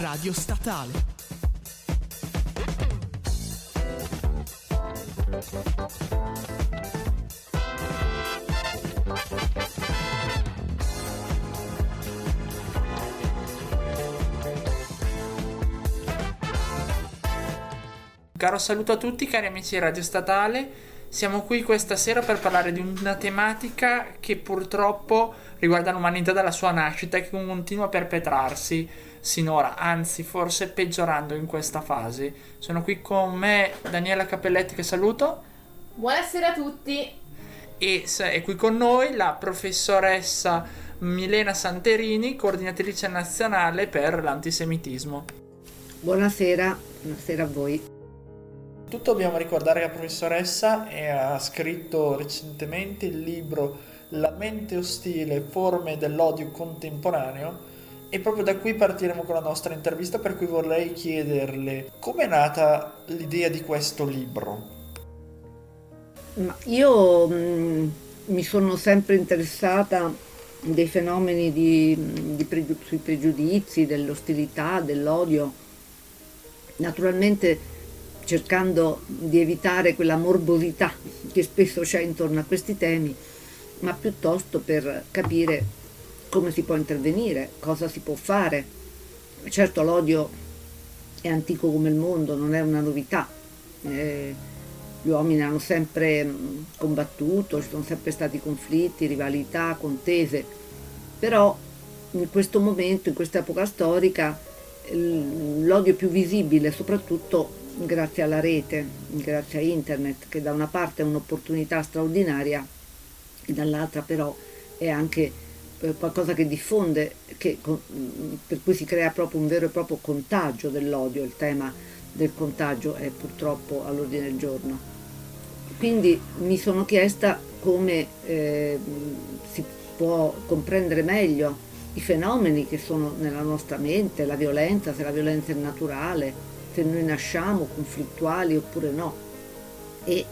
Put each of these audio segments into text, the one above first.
Radio Statale. Caro saluto a tutti cari amici di Radio Statale, siamo qui questa sera per parlare di una tematica che purtroppo riguarda l'umanità dalla sua nascita e che continua a perpetrarsi sinora, anzi forse peggiorando in questa fase. Sono qui con me Daniela Cappelletti che saluto. Buonasera a tutti. E è qui con noi la professoressa Milena Santerini, coordinatrice nazionale per l'antisemitismo. Buonasera, buonasera a voi. Tutto dobbiamo ricordare che la professoressa ha scritto recentemente il libro La mente ostile, forme dell'odio contemporaneo e proprio da qui partiremo con la nostra intervista per cui vorrei chiederle come è nata l'idea di questo libro. Io mh, mm, mi sono sempre interessata dei fenomeni di, di pregiu- sui pregiudizi, dell'ostilità, dell'odio. Naturalmente cercando di evitare quella morbosità che spesso c'è intorno a questi temi, ma piuttosto per capire come si può intervenire, cosa si può fare. Certo l'odio è antico come il mondo, non è una novità. Eh, gli uomini hanno sempre mm, combattuto, ci sono sempre stati conflitti, rivalità, contese, però in questo momento, in questa epoca storica, l'odio più visibile soprattutto grazie alla rete, grazie a internet, che da una parte è un'opportunità straordinaria e dall'altra però è anche eh, qualcosa che diffonde, che, per cui si crea proprio un vero e proprio contagio dell'odio, il tema del contagio è purtroppo all'ordine del giorno. Quindi mi sono chiesta come eh, si può comprendere meglio i fenomeni che sono nella nostra mente, la violenza, se la violenza è naturale, se noi nasciamo conflittuali oppure no. E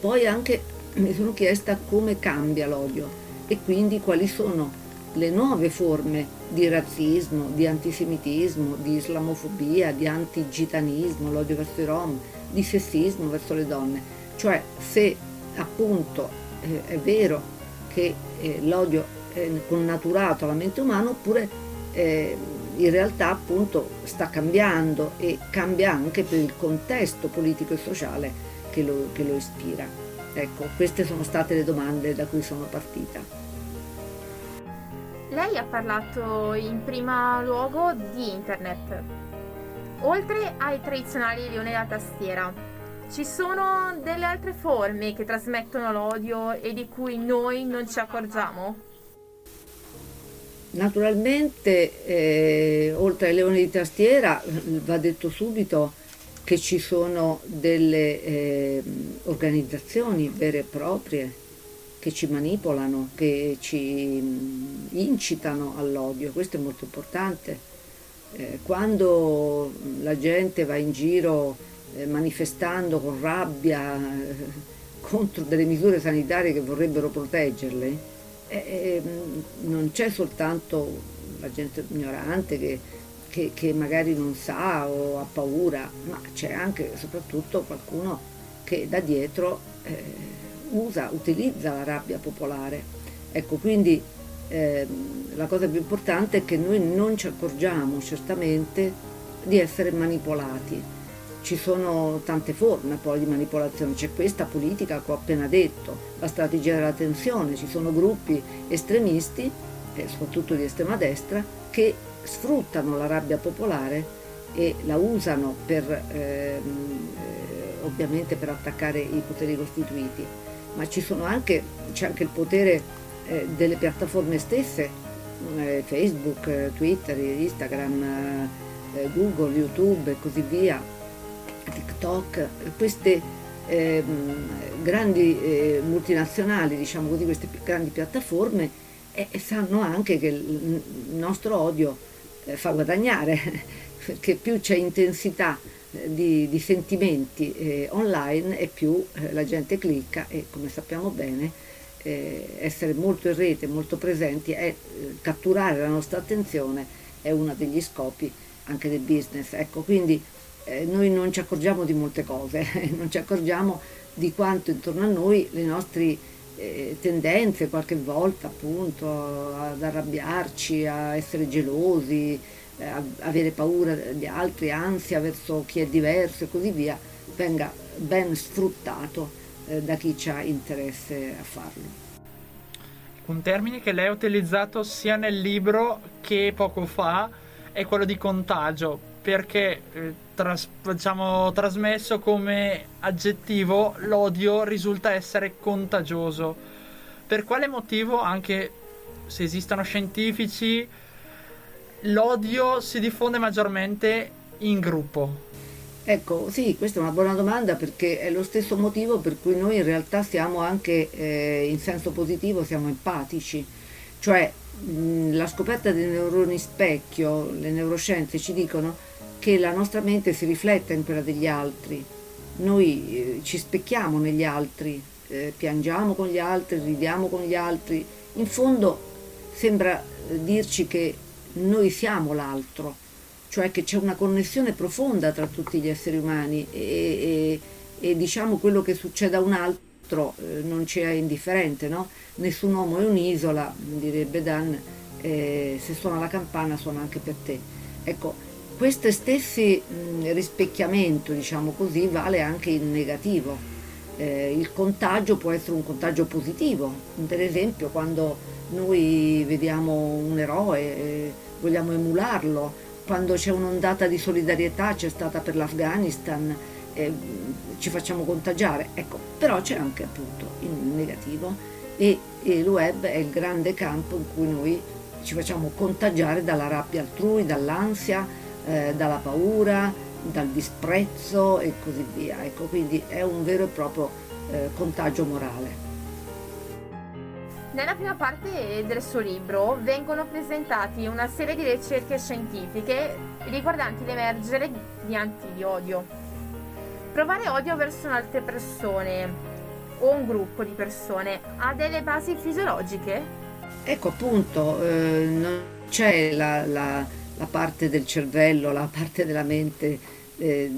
poi anche mi sono chiesta come cambia l'odio e quindi quali sono le nuove forme di razzismo, di antisemitismo, di islamofobia, di antigitanismo, l'odio verso i rom, di sessismo verso le donne. Cioè se appunto eh, è vero che eh, l'odio è connaturato alla mente umana oppure eh, in realtà appunto sta cambiando e cambia anche per il contesto politico e sociale che lo, che lo ispira. Ecco, queste sono state le domande da cui sono partita. Lei ha parlato in primo luogo di internet. Oltre ai tradizionali leoni da tastiera, ci sono delle altre forme che trasmettono l'odio e di cui noi non ci accorgiamo? Naturalmente, eh, oltre ai leoni di tastiera, va detto subito che ci sono delle eh, organizzazioni vere e proprie che ci manipolano, che ci mm, incitano all'odio, questo è molto importante. Eh, quando la gente va in giro eh, manifestando con rabbia eh, contro delle misure sanitarie che vorrebbero proteggerle, eh, non c'è soltanto la gente ignorante che, che, che, magari non sa o ha paura, ma c'è anche e soprattutto qualcuno che da dietro eh, usa, utilizza la rabbia popolare. Ecco, quindi eh, la cosa più importante è che noi non ci accorgiamo certamente di essere manipolati ci sono tante forme poi di manipolazione, c'è questa politica che ho appena detto, la strategia della tensione, ci sono gruppi estremisti, eh, soprattutto di estrema destra, che sfruttano la rabbia popolare e la usano per, ehm, eh, ovviamente per attaccare i poteri costituiti, ma anche, c'è anche il potere eh, delle piattaforme stesse, eh, Facebook, Twitter, Instagram, eh, Google, YouTube e così via, TikTok, queste eh, grandi eh, multinazionali, diciamo così, queste grandi piattaforme, eh, sanno anche che il nostro odio eh, fa guadagnare, perché più c'è intensità eh, di, di, sentimenti eh, online e più la gente clicca e come sappiamo bene essere molto in rete, molto presenti, è catturare la nostra attenzione è uno degli scopi anche del business. Ecco, quindi eh, noi non ci accorgiamo di molte cose, non ci accorgiamo di quanto intorno a noi le nostre eh, tendenze qualche volta appunto ad arrabbiarci, a essere gelosi, eh, a avere paura di altri, ansia verso chi è diverso e così via, venga ben sfruttato eh, da chi ha interesse a farlo. Un termine che lei ha utilizzato sia nel libro che poco fa è quello di contagio, perché eh, tras- diciamo, trasmesso come aggettivo l'odio risulta essere contagioso. Per quale motivo, anche se esistono scientifici, l'odio si diffonde maggiormente in gruppo? Ecco, sì, questa è una buona domanda perché è lo stesso motivo per cui noi in realtà siamo anche eh, in senso positivo, siamo empatici. Cioè la scoperta dei neuroni specchio, le neuroscienze ci dicono che la nostra mente si riflette in quella degli altri. Noi eh, ci specchiamo negli altri, eh, piangiamo con gli altri, ridiamo con gli altri. In fondo sembra eh, dirci che noi siamo l'altro cioè che c'è una connessione profonda tra tutti gli esseri umani e, e, e diciamo quello che succede a un altro eh, non ci è indifferente, no? Nessun uomo è un'isola, direbbe Dan, eh, se suona la campana suona anche per te. Ecco, questo stesso rispecchiamento, diciamo così, vale anche in negativo. Eh, il contagio può essere un contagio positivo, per esempio quando noi vediamo un eroe, eh, vogliamo emularlo, quando c'è un'ondata di solidarietà, c'è stata per l'Afghanistan, eh, ci facciamo contagiare. Ecco, però c'è anche appunto il negativo e, e il web è il grande campo in cui noi ci facciamo contagiare dalla rabbia altrui, dall'ansia, eh, dalla paura, dal disprezzo e così via. Ecco, quindi è un vero e proprio eh, contagio morale. Nella prima parte del suo libro vengono presentati una serie di ricerche scientifiche riguardanti l'emergere di anti di odio. Provare odio verso altre persone o un gruppo di persone ha delle basi fisiologiche? Ecco appunto, eh, non c'è la, la, la, parte del cervello, la parte della mente eh,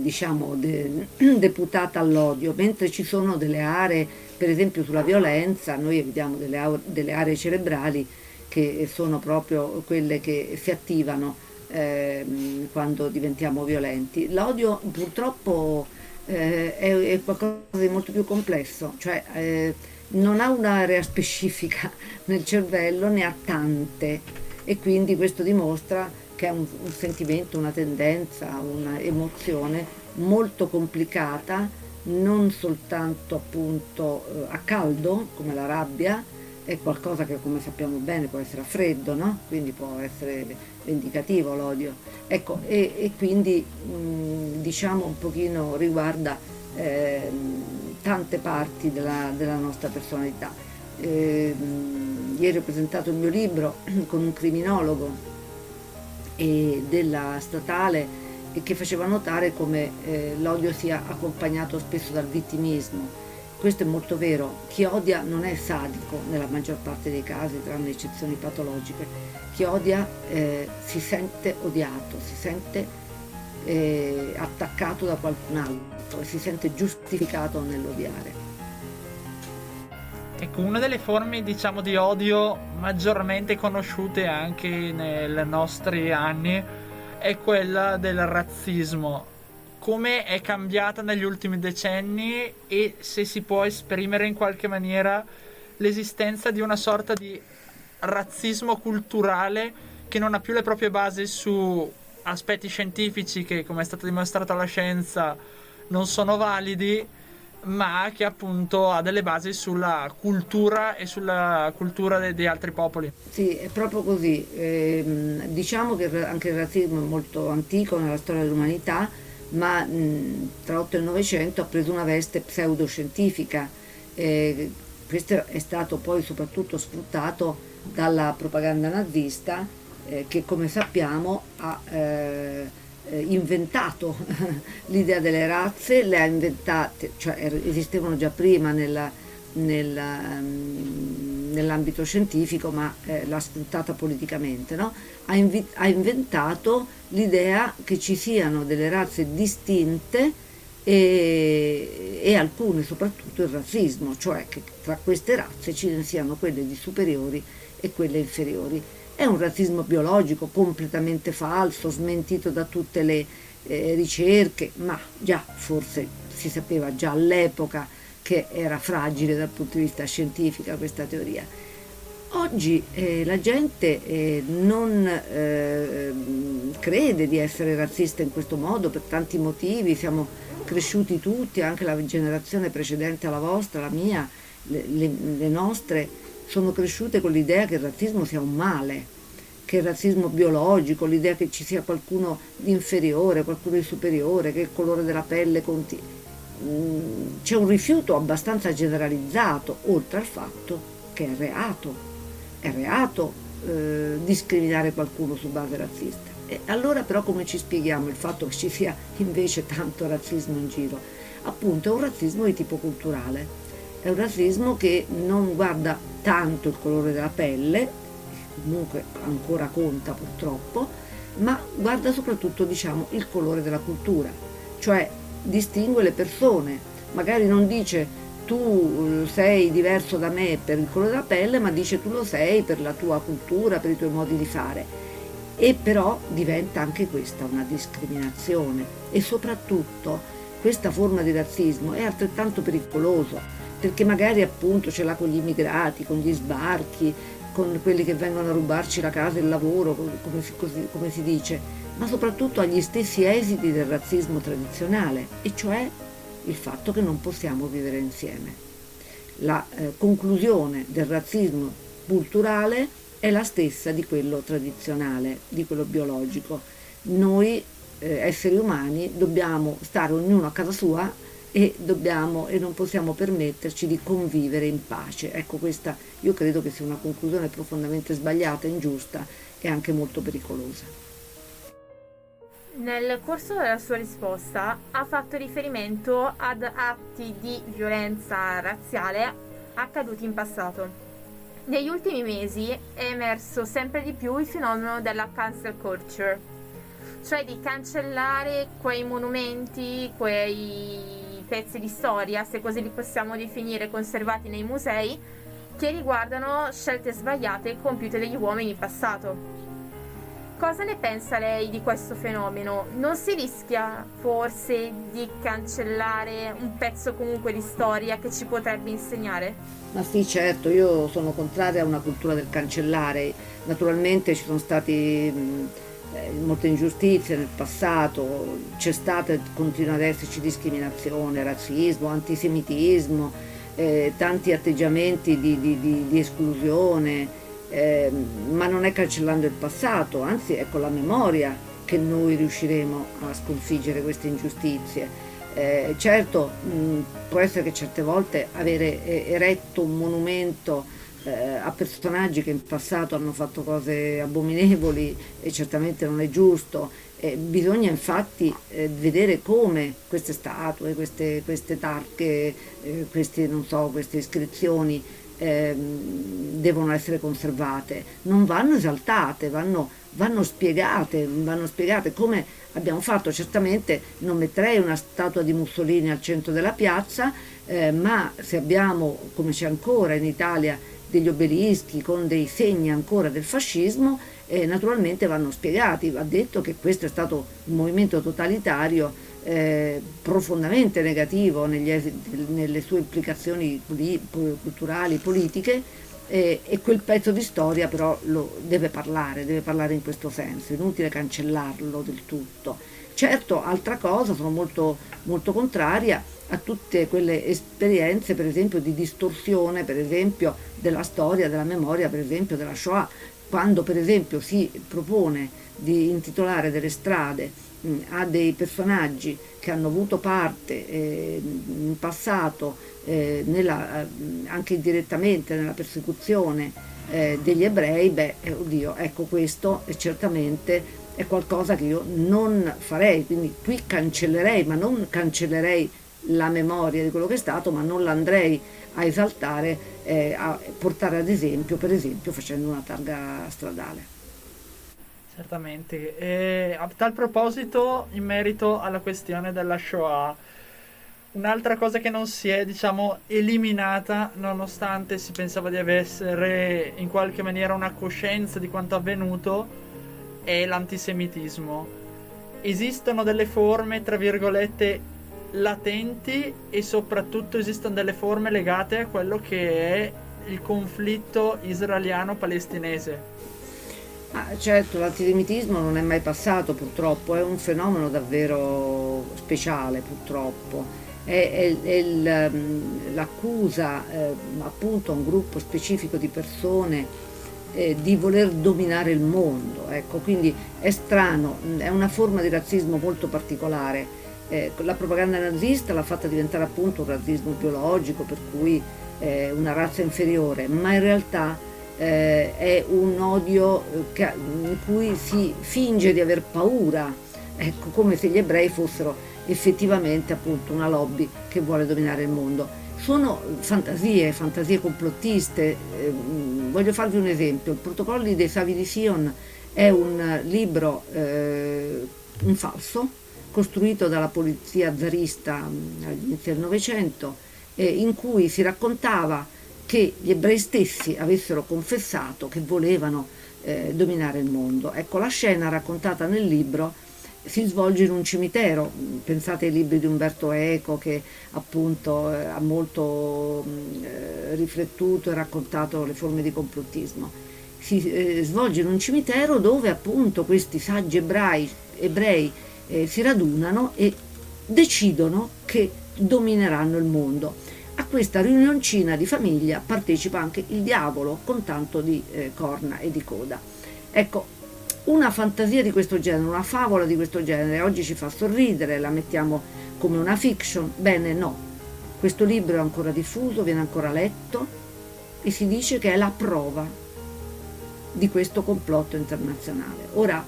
diciamo de, deputata all'odio, mentre ci sono delle aree per esempio sulla violenza noi vediamo delle, delle aree cerebrali che sono proprio quelle che si attivano eh, quando diventiamo violenti. L'odio purtroppo eh, è, è, qualcosa di molto più complesso, cioè eh, non ha un'area specifica nel cervello, ne ha tante e quindi questo dimostra che è un, un sentimento, una tendenza, un'emozione molto complicata non soltanto appunto eh, a caldo come la rabbia, è qualcosa che come sappiamo bene può essere a freddo, no? quindi può essere vendicativo l'odio. Ecco, e, e quindi mh, diciamo un pochino riguarda eh, tante parti della, della nostra personalità. Eh, ieri ho presentato il mio libro con un criminologo della statale che faceva notare come eh, l'odio sia accompagnato spesso dal vittimismo. Questo è molto vero, chi odia non è sadico nella maggior parte dei casi, tranne eccezioni patologiche, chi odia eh, si sente odiato, si sente eh, attaccato da qualcun altro si sente giustificato nell'odiare. Ecco, una delle forme diciamo di odio maggiormente conosciute anche nei nostri anni è quella del razzismo. Come è cambiata negli ultimi decenni e se si può esprimere in qualche maniera l'esistenza di una sorta di razzismo culturale che non ha più le proprie basi su aspetti scientifici che, come è stato dimostrato alla scienza, non sono validi, ma che appunto ha delle basi sulla cultura e sulla cultura de- di altri popoli. Sì, è proprio così. Eh, diciamo che anche il razzismo è molto antico nella storia dell'umanità, ma mh, tra 8 e il 900 ha preso una veste pseudoscientifica. Eh, questo è stato poi soprattutto sfruttato dalla propaganda nazista eh, che come sappiamo ha eh, inventato l'idea delle razze, le ha inventate, cioè er, esistevano già prima nella, nella, um, nell'ambito scientifico, ma eh, l'ha sfruttata politicamente, no? ha, invi- ha inventato l'idea che ci siano delle razze distinte e, e, alcune, soprattutto il razzismo, cioè che tra queste razze ci siano quelle di superiori e quelle inferiori. È un razzismo biologico completamente falso, smentito da tutte le eh, ricerche, ma già forse si sapeva già all'epoca che era fragile dal punto di vista scientifico questa teoria. Oggi eh, la gente eh, non eh, crede di essere razzista in questo modo per tanti motivi, siamo cresciuti tutti, anche la generazione precedente alla vostra, la mia, le, le, le nostre, sono cresciute con l'idea che il razzismo sia un male, che il razzismo biologico, l'idea che ci sia qualcuno di inferiore, qualcuno di superiore, che il colore della pelle conti. Mm, c'è un rifiuto abbastanza generalizzato, oltre al fatto che è reato è reato eh, discriminare qualcuno su base razzista. E allora però come ci spieghiamo il fatto che ci sia invece tanto razzismo in giro? Appunto è un razzismo di tipo culturale, è un razzismo che non guarda tanto il colore della pelle, comunque ancora conta purtroppo, ma guarda soprattutto diciamo, il colore della cultura, cioè distingue le persone, magari non dice tu eh, sei diverso da me per il colore della pelle, ma dice tu lo sei per la tua cultura, per i tuoi modi di fare. E però diventa anche questa una discriminazione e soprattutto questa forma di razzismo è altrettanto pericoloso perché magari appunto ce l'ha con gli immigrati, con gli sbarchi, con quelli che vengono a rubarci la casa e il lavoro, come si, così, come si dice, ma soprattutto agli stessi esiti del razzismo tradizionale, e cioè il fatto che non possiamo vivere insieme. La eh, conclusione del razzismo culturale è la stessa di quello tradizionale, di quello biologico. Noi eh, esseri umani dobbiamo stare ognuno a casa sua e, dobbiamo, e non possiamo permetterci di convivere in pace. Ecco, questa io credo che sia una conclusione profondamente sbagliata, ingiusta e anche molto pericolosa. Nel corso della sua risposta ha fatto riferimento ad atti di violenza razziale accaduti in passato. Negli ultimi mesi è emerso sempre di più il fenomeno della cancel culture, cioè di cancellare quei monumenti, quei pezzi di storia, se così li possiamo definire, conservati nei musei, che riguardano scelte sbagliate compiute dagli uomini in passato. Cosa ne pensa lei di questo fenomeno? Non si rischia forse di cancellare un pezzo comunque di storia che ci potrebbe insegnare? Ma sì, certo, io sono contraria a una cultura del cancellare. Naturalmente ci sono state eh, molte ingiustizie nel passato, c'è stata e continua ad esserci discriminazione, razzismo, antisemitismo, eh, tanti atteggiamenti di, di, di, di esclusione eh, ma non è cancellando il passato, anzi è con la memoria che noi riusciremo a sconfiggere queste ingiustizie. Eh, certo, mh, può essere che certe volte avere eh, eretto un monumento eh, a personaggi che in passato hanno fatto cose abominevoli e certamente non è giusto. Eh, bisogna infatti eh, vedere come queste statue, queste, queste tarche, eh, queste, so, queste iscrizioni eh, devono essere conservate, non vanno esaltate, vanno, vanno, spiegate, vanno spiegate come abbiamo fatto. Certamente non metterei una statua di Mussolini al centro della piazza, eh, ma se abbiamo, come c'è ancora in Italia, degli obelischi con dei segni ancora del fascismo, eh, naturalmente vanno spiegati. Va detto che questo è stato un movimento totalitario eh, profondamente negativo esiti, nelle sue implicazioni culturali, politiche, eh, e quel pezzo di storia però lo deve parlare, deve parlare in questo senso, inutile cancellarlo del tutto. Certo, altra cosa, sono molto, molto contraria a tutte quelle esperienze, per esempio, di distorsione, per esempio, della storia, della memoria, per esempio, della Shoah, quando per esempio si propone di intitolare delle strade a dei personaggi che hanno avuto parte eh, in passato eh, nella, eh, anche direttamente nella persecuzione eh, degli ebrei, beh, eh, oddio, ecco questo è certamente è qualcosa che io non farei, quindi qui cancellerei, ma non cancellerei la memoria di quello che è stato, ma non l'andrei a esaltare eh, a portare ad esempio, per esempio facendo una targa stradale. Certamente. E a tal proposito, in merito alla questione della Shoah, un'altra cosa che non si è, diciamo, eliminata, nonostante si pensava di avere in qualche maniera una coscienza di quanto avvenuto, è l'antisemitismo. Esistono delle forme, tra virgolette, latenti e soprattutto esistono delle forme legate a quello che è il conflitto israeliano-palestinese. Ah, certo, l'antisemitismo non è mai passato purtroppo, è un fenomeno davvero speciale purtroppo. È, è, è il, mm, l'accusa eh, appunto a un gruppo specifico di persone eh, di voler dominare il mondo, ecco, quindi è strano, è una forma di razzismo molto particolare. Eh, la propaganda nazista l'ha fatta diventare appunto un razzismo biologico, per cui eh, una razza inferiore, ma in realtà eh, è un odio eh, che, in cui si finge di aver paura, ecco, come se gli ebrei fossero effettivamente appunto una lobby che vuole dominare il mondo. Sono fantasie, fantasie complottiste. Eh, voglio farvi un esempio. Il Protocolli dei Savi di Sion è un libro, eh, un falso, costruito dalla polizia zarista all'inizio del Novecento, eh, in cui si raccontava che gli ebrei stessi avessero confessato che volevano eh, dominare il mondo. Ecco, la scena raccontata nel libro si svolge in un cimitero, pensate ai libri di Umberto Eco che appunto eh, ha molto eh, riflettuto e raccontato le forme di complottismo. Si eh, svolge in un cimitero dove appunto questi saggi ebrei, ebrei eh, si radunano e decidono che domineranno il mondo. A questa riunioncina di famiglia partecipa anche il diavolo con tanto di eh, corna e di coda. Ecco, una fantasia di questo genere, una favola di questo genere, oggi ci fa sorridere, la mettiamo come una fiction, bene no, questo libro è ancora diffuso, viene ancora letto e si dice che è la prova di questo complotto internazionale. Ora,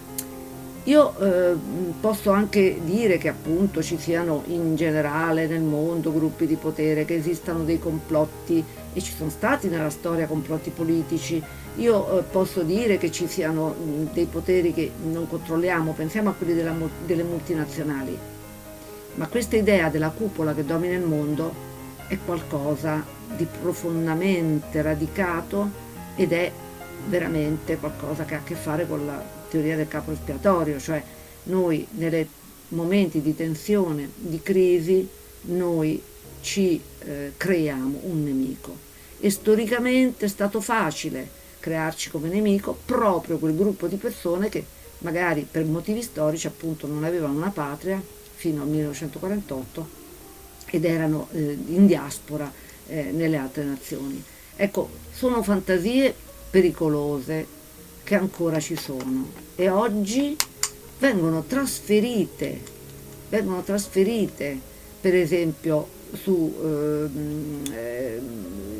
io eh, posso anche dire che appunto ci siano in generale nel mondo gruppi di potere, che esistano dei complotti e ci sono stati nella storia complotti politici. Io eh, posso dire che ci siano mh, dei poteri che non controlliamo, pensiamo a quelli della, delle multinazionali. Ma questa idea della cupola che domina il mondo è qualcosa di profondamente radicato ed è veramente qualcosa che ha a che fare con la teoria del capo espiatorio, cioè noi nei momenti di tensione, di crisi, noi ci eh, creiamo un nemico. E storicamente è stato facile crearci come nemico proprio quel gruppo di persone che magari per motivi storici appunto non avevano una patria fino al 1948 ed erano eh, in diaspora eh, nelle altre nazioni. Ecco, sono fantasie pericolose che ancora ci sono e oggi vengono trasferite, vengono trasferite per esempio su, ehm, eh,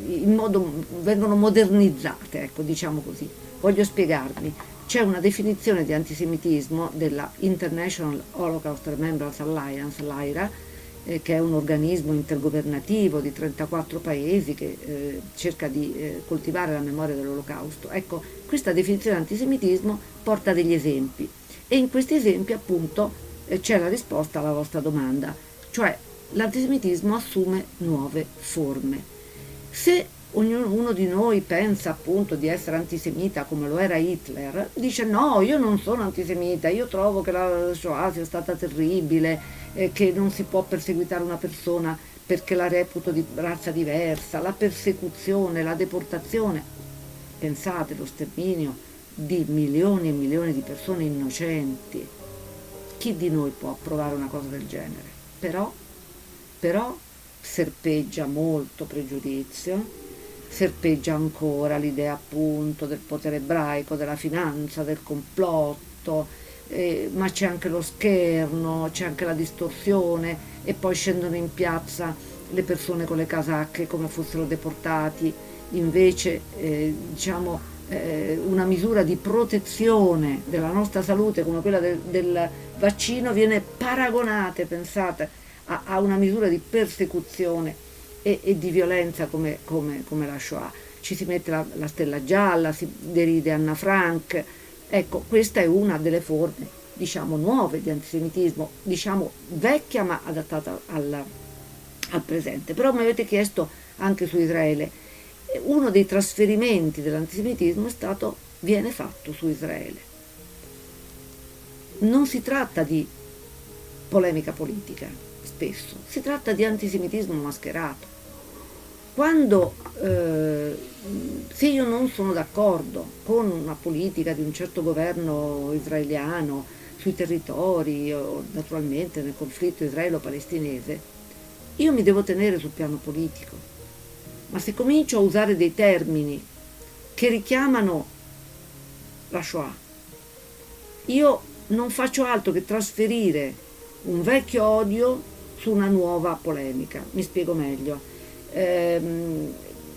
in modo, vengono modernizzate, ecco, diciamo così. Voglio spiegarmi. C'è una definizione di antisemitismo della International Holocaust Remembrance Alliance, l'AIRA, eh, che è un organismo intergovernativo di 34 paesi che eh, cerca di eh, coltivare la memoria dell'olocausto. Ecco, questa definizione di antisemitismo porta degli esempi e in questi esempi appunto eh, c'è la risposta alla vostra domanda, cioè l'antisemitismo assume nuove forme. Se ognuno di noi pensa appunto di essere antisemita come lo era Hitler, dice no, io non sono antisemita, io trovo che la Shoah sia stata terribile, eh, che non si può perseguitare una persona perché la reputo di razza diversa, la persecuzione, la deportazione, pensate lo sterminio di milioni e milioni di persone innocenti. Chi di noi può approvare una cosa del genere? Però, però serpeggia molto pregiudizio, serpeggia ancora l'idea appunto del potere ebraico, della finanza, del complotto, eh, ma c'è anche lo scherno, c'è anche la distorsione e poi scendono in piazza le persone con le casacche come fossero deportati, invece eh, diciamo eh, una misura di protezione della nostra salute come quella del, del vaccino viene paragonata, pensate, a, a una misura di persecuzione e, e di violenza come, come, come, la Shoah. Ci si mette la, la stella gialla, si deride Anna Frank. Ecco, questa è una delle forme, diciamo, nuove di antisemitismo, diciamo vecchia ma adattata al, al presente. Però mi avete chiesto anche su Israele. Uno dei trasferimenti dell'antisemitismo è stato, viene fatto su Israele. Non si tratta di polemica politica, spesso, si tratta di antisemitismo mascherato. Quando, eh, se io non sono d'accordo con una politica di un certo governo israeliano sui territori o naturalmente nel conflitto israelo-palestinese, io mi devo tenere sul piano politico. Ma se comincio a usare dei termini che richiamano la Shoah, io non faccio altro che trasferire un vecchio odio su una nuova polemica. Mi spiego meglio. Eh,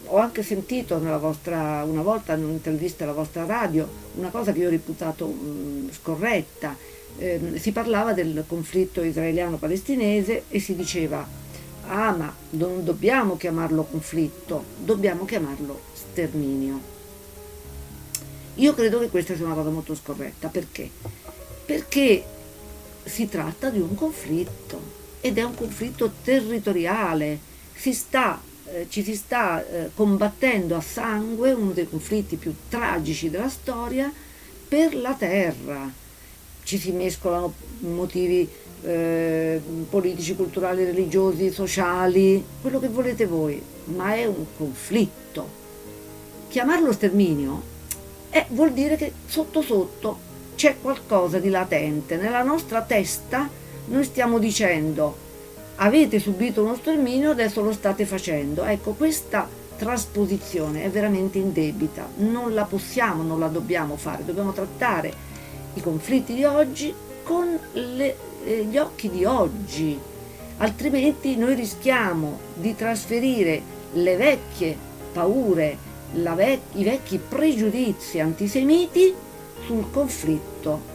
ho anche sentito vostra, una volta in un'intervista alla vostra radio una cosa che io ho reputato mh, scorretta. Eh, si parlava del conflitto israeliano-palestinese e si diceva ah ma non dobbiamo chiamarlo conflitto, dobbiamo chiamarlo sterminio. Io credo che questa sia una cosa molto scorretta, perché? Perché si tratta di un conflitto ed è un conflitto territoriale, si sta, eh, ci si sta eh, combattendo a sangue uno dei conflitti più tragici della storia per la terra. Ci si mescolano motivi eh, politici, culturali, religiosi, sociali, quello che volete voi, ma è un conflitto. Chiamarlo sterminio eh, vuol dire che sotto sotto c'è qualcosa di latente. Nella nostra testa noi stiamo dicendo avete subito uno sterminio, adesso lo state facendo. Ecco, questa trasposizione è veramente indebita, non la possiamo, non la dobbiamo fare, dobbiamo trattare i conflitti di oggi con le, eh, gli occhi di oggi, altrimenti noi rischiamo di trasferire le vecchie paure, vec- i vecchi pregiudizi antisemiti sul conflitto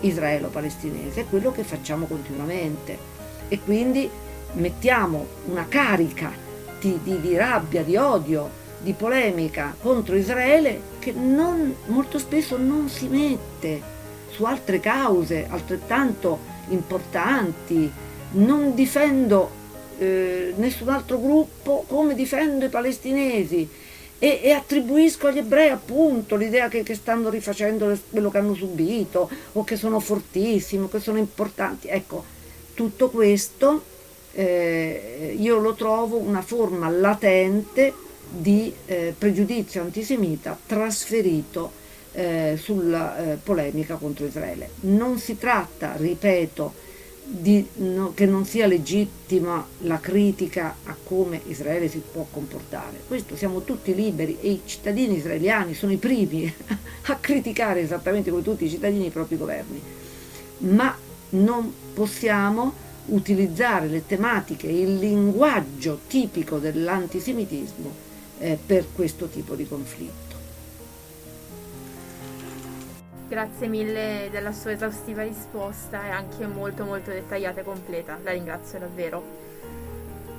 israelo-palestinese, è quello che facciamo continuamente e quindi mettiamo una carica di, di, di rabbia, di odio, di polemica contro Israele che non, molto spesso non si mette su altre cause altrettanto importanti. Non difendo eh, nessun altro gruppo come difendo i palestinesi e, e, attribuisco agli ebrei appunto l'idea che, che, stanno rifacendo quello che hanno subito o che sono fortissimi, che sono importanti. Ecco, tutto questo eh, io lo trovo una forma latente di eh, pregiudizio antisemita trasferito eh, sulla eh, polemica contro Israele. Non si tratta, ripeto, di, no, che non sia legittima la critica a come Israele si può comportare. Questo siamo tutti liberi e i cittadini israeliani sono i primi a criticare esattamente come tutti i cittadini i propri governi. Ma non possiamo utilizzare le tematiche, il linguaggio tipico dell'antisemitismo eh, per questo tipo di conflitto. Grazie mille della sua esaustiva risposta e anche molto molto dettagliata e completa, la ringrazio davvero.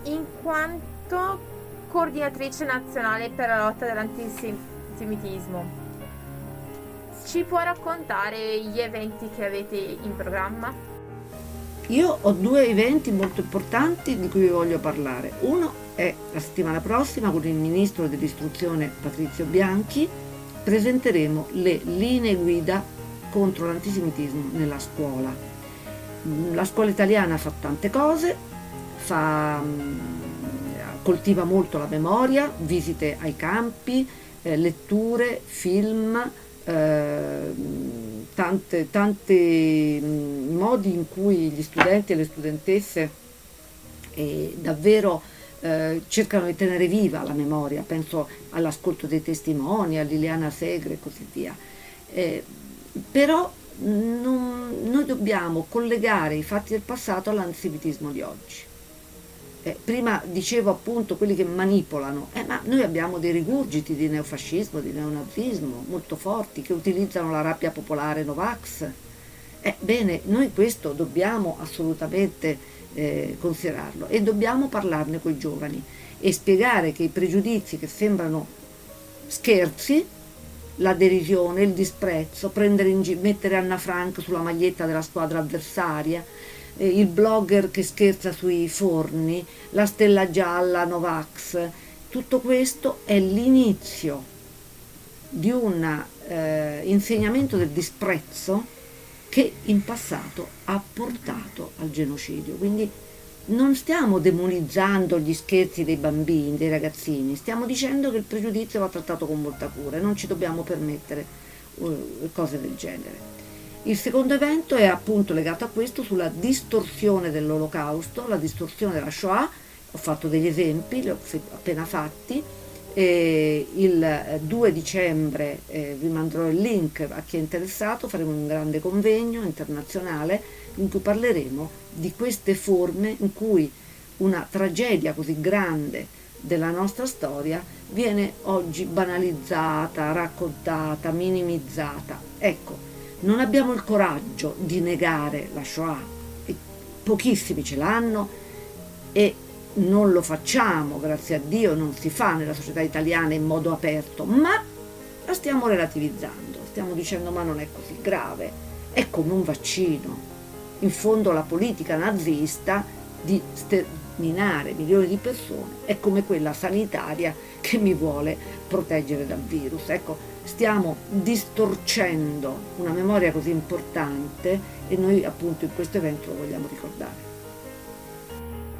In quanto coordinatrice nazionale per la lotta dell'antisemitismo, ci può raccontare gli eventi che avete in programma? Io ho due eventi molto importanti di cui vi voglio parlare. Uno è la settimana prossima con il ministro dell'istruzione Patrizio Bianchi presenteremo le linee guida contro l'antisemitismo nella scuola. La scuola italiana fa tante cose, fa, mm, coltiva molto la memoria, visite ai campi, eh, letture, film, tante, tanti modi in cui gli studenti e le studentesse eh, davvero eh, cercano di tenere viva la memoria, penso all'ascolto dei testimoni, a Liliana Segre e così via. Eh, però non, noi dobbiamo collegare i fatti del passato all'antisemitismo di oggi. Eh, prima dicevo appunto quelli che manipolano, eh, ma noi abbiamo dei rigurgiti di neofascismo, di neonazismo molto forti che utilizzano la rabbia popolare Novax. Ebbene, noi questo dobbiamo assolutamente eh, considerarlo e dobbiamo parlarne con i giovani e spiegare che i pregiudizi che sembrano scherzi, la derisione, il disprezzo, gi- mettere Anna Frank sulla maglietta della squadra avversaria, eh, il blogger che scherza sui forni, la stella gialla Novax, tutto questo è l'inizio di un eh, insegnamento del disprezzo che in passato ha portato al genocidio. Quindi non stiamo demonizzando gli scherzi dei bambini, dei ragazzini, stiamo dicendo che il pregiudizio va trattato con molta cura e non ci dobbiamo permettere uh, cose del genere. Il secondo evento è appunto legato a questo, sulla distorsione dell'olocausto, la distorsione della Shoah, ho fatto degli esempi, li ho appena fatti, e il 2 dicembre eh, vi manderò il link a chi è interessato, faremo un grande convegno internazionale in cui parleremo di queste forme in cui una tragedia così grande della nostra storia viene oggi banalizzata, raccontata, minimizzata. Ecco, non abbiamo il coraggio di negare la Shoah, e pochissimi ce l'hanno e non lo facciamo, grazie a Dio non si fa nella società italiana in modo aperto, ma la stiamo relativizzando, stiamo dicendo ma non è così grave, è come un vaccino. In fondo la politica nazista di sterminare milioni di persone è come quella sanitaria che mi vuole proteggere dal virus. Ecco, stiamo distorcendo una memoria così importante e noi appunto in questo evento lo vogliamo ricordare.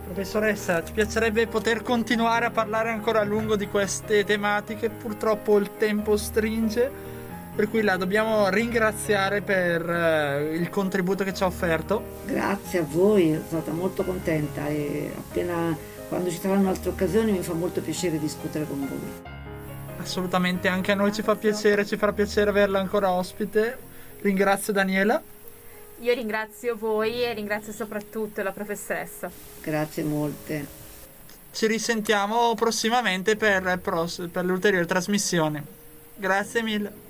Professoressa, ci piacerebbe poter continuare a parlare ancora a lungo di queste tematiche, purtroppo il tempo stringe, per cui la dobbiamo ringraziare per uh, il contributo che ci ha offerto. Grazie a voi, sono stata molto contenta e appena quando ci saranno altre occasioni mi fa molto piacere discutere con voi. Assolutamente, anche a noi ci fa piacere, ci farà piacere averla ancora ospite. Ringrazio Daniela. Io ringrazio voi e ringrazio soprattutto la professoressa. Grazie molte. Ci risentiamo prossimamente per, per le ulteriori trasmissioni. Grazie mille.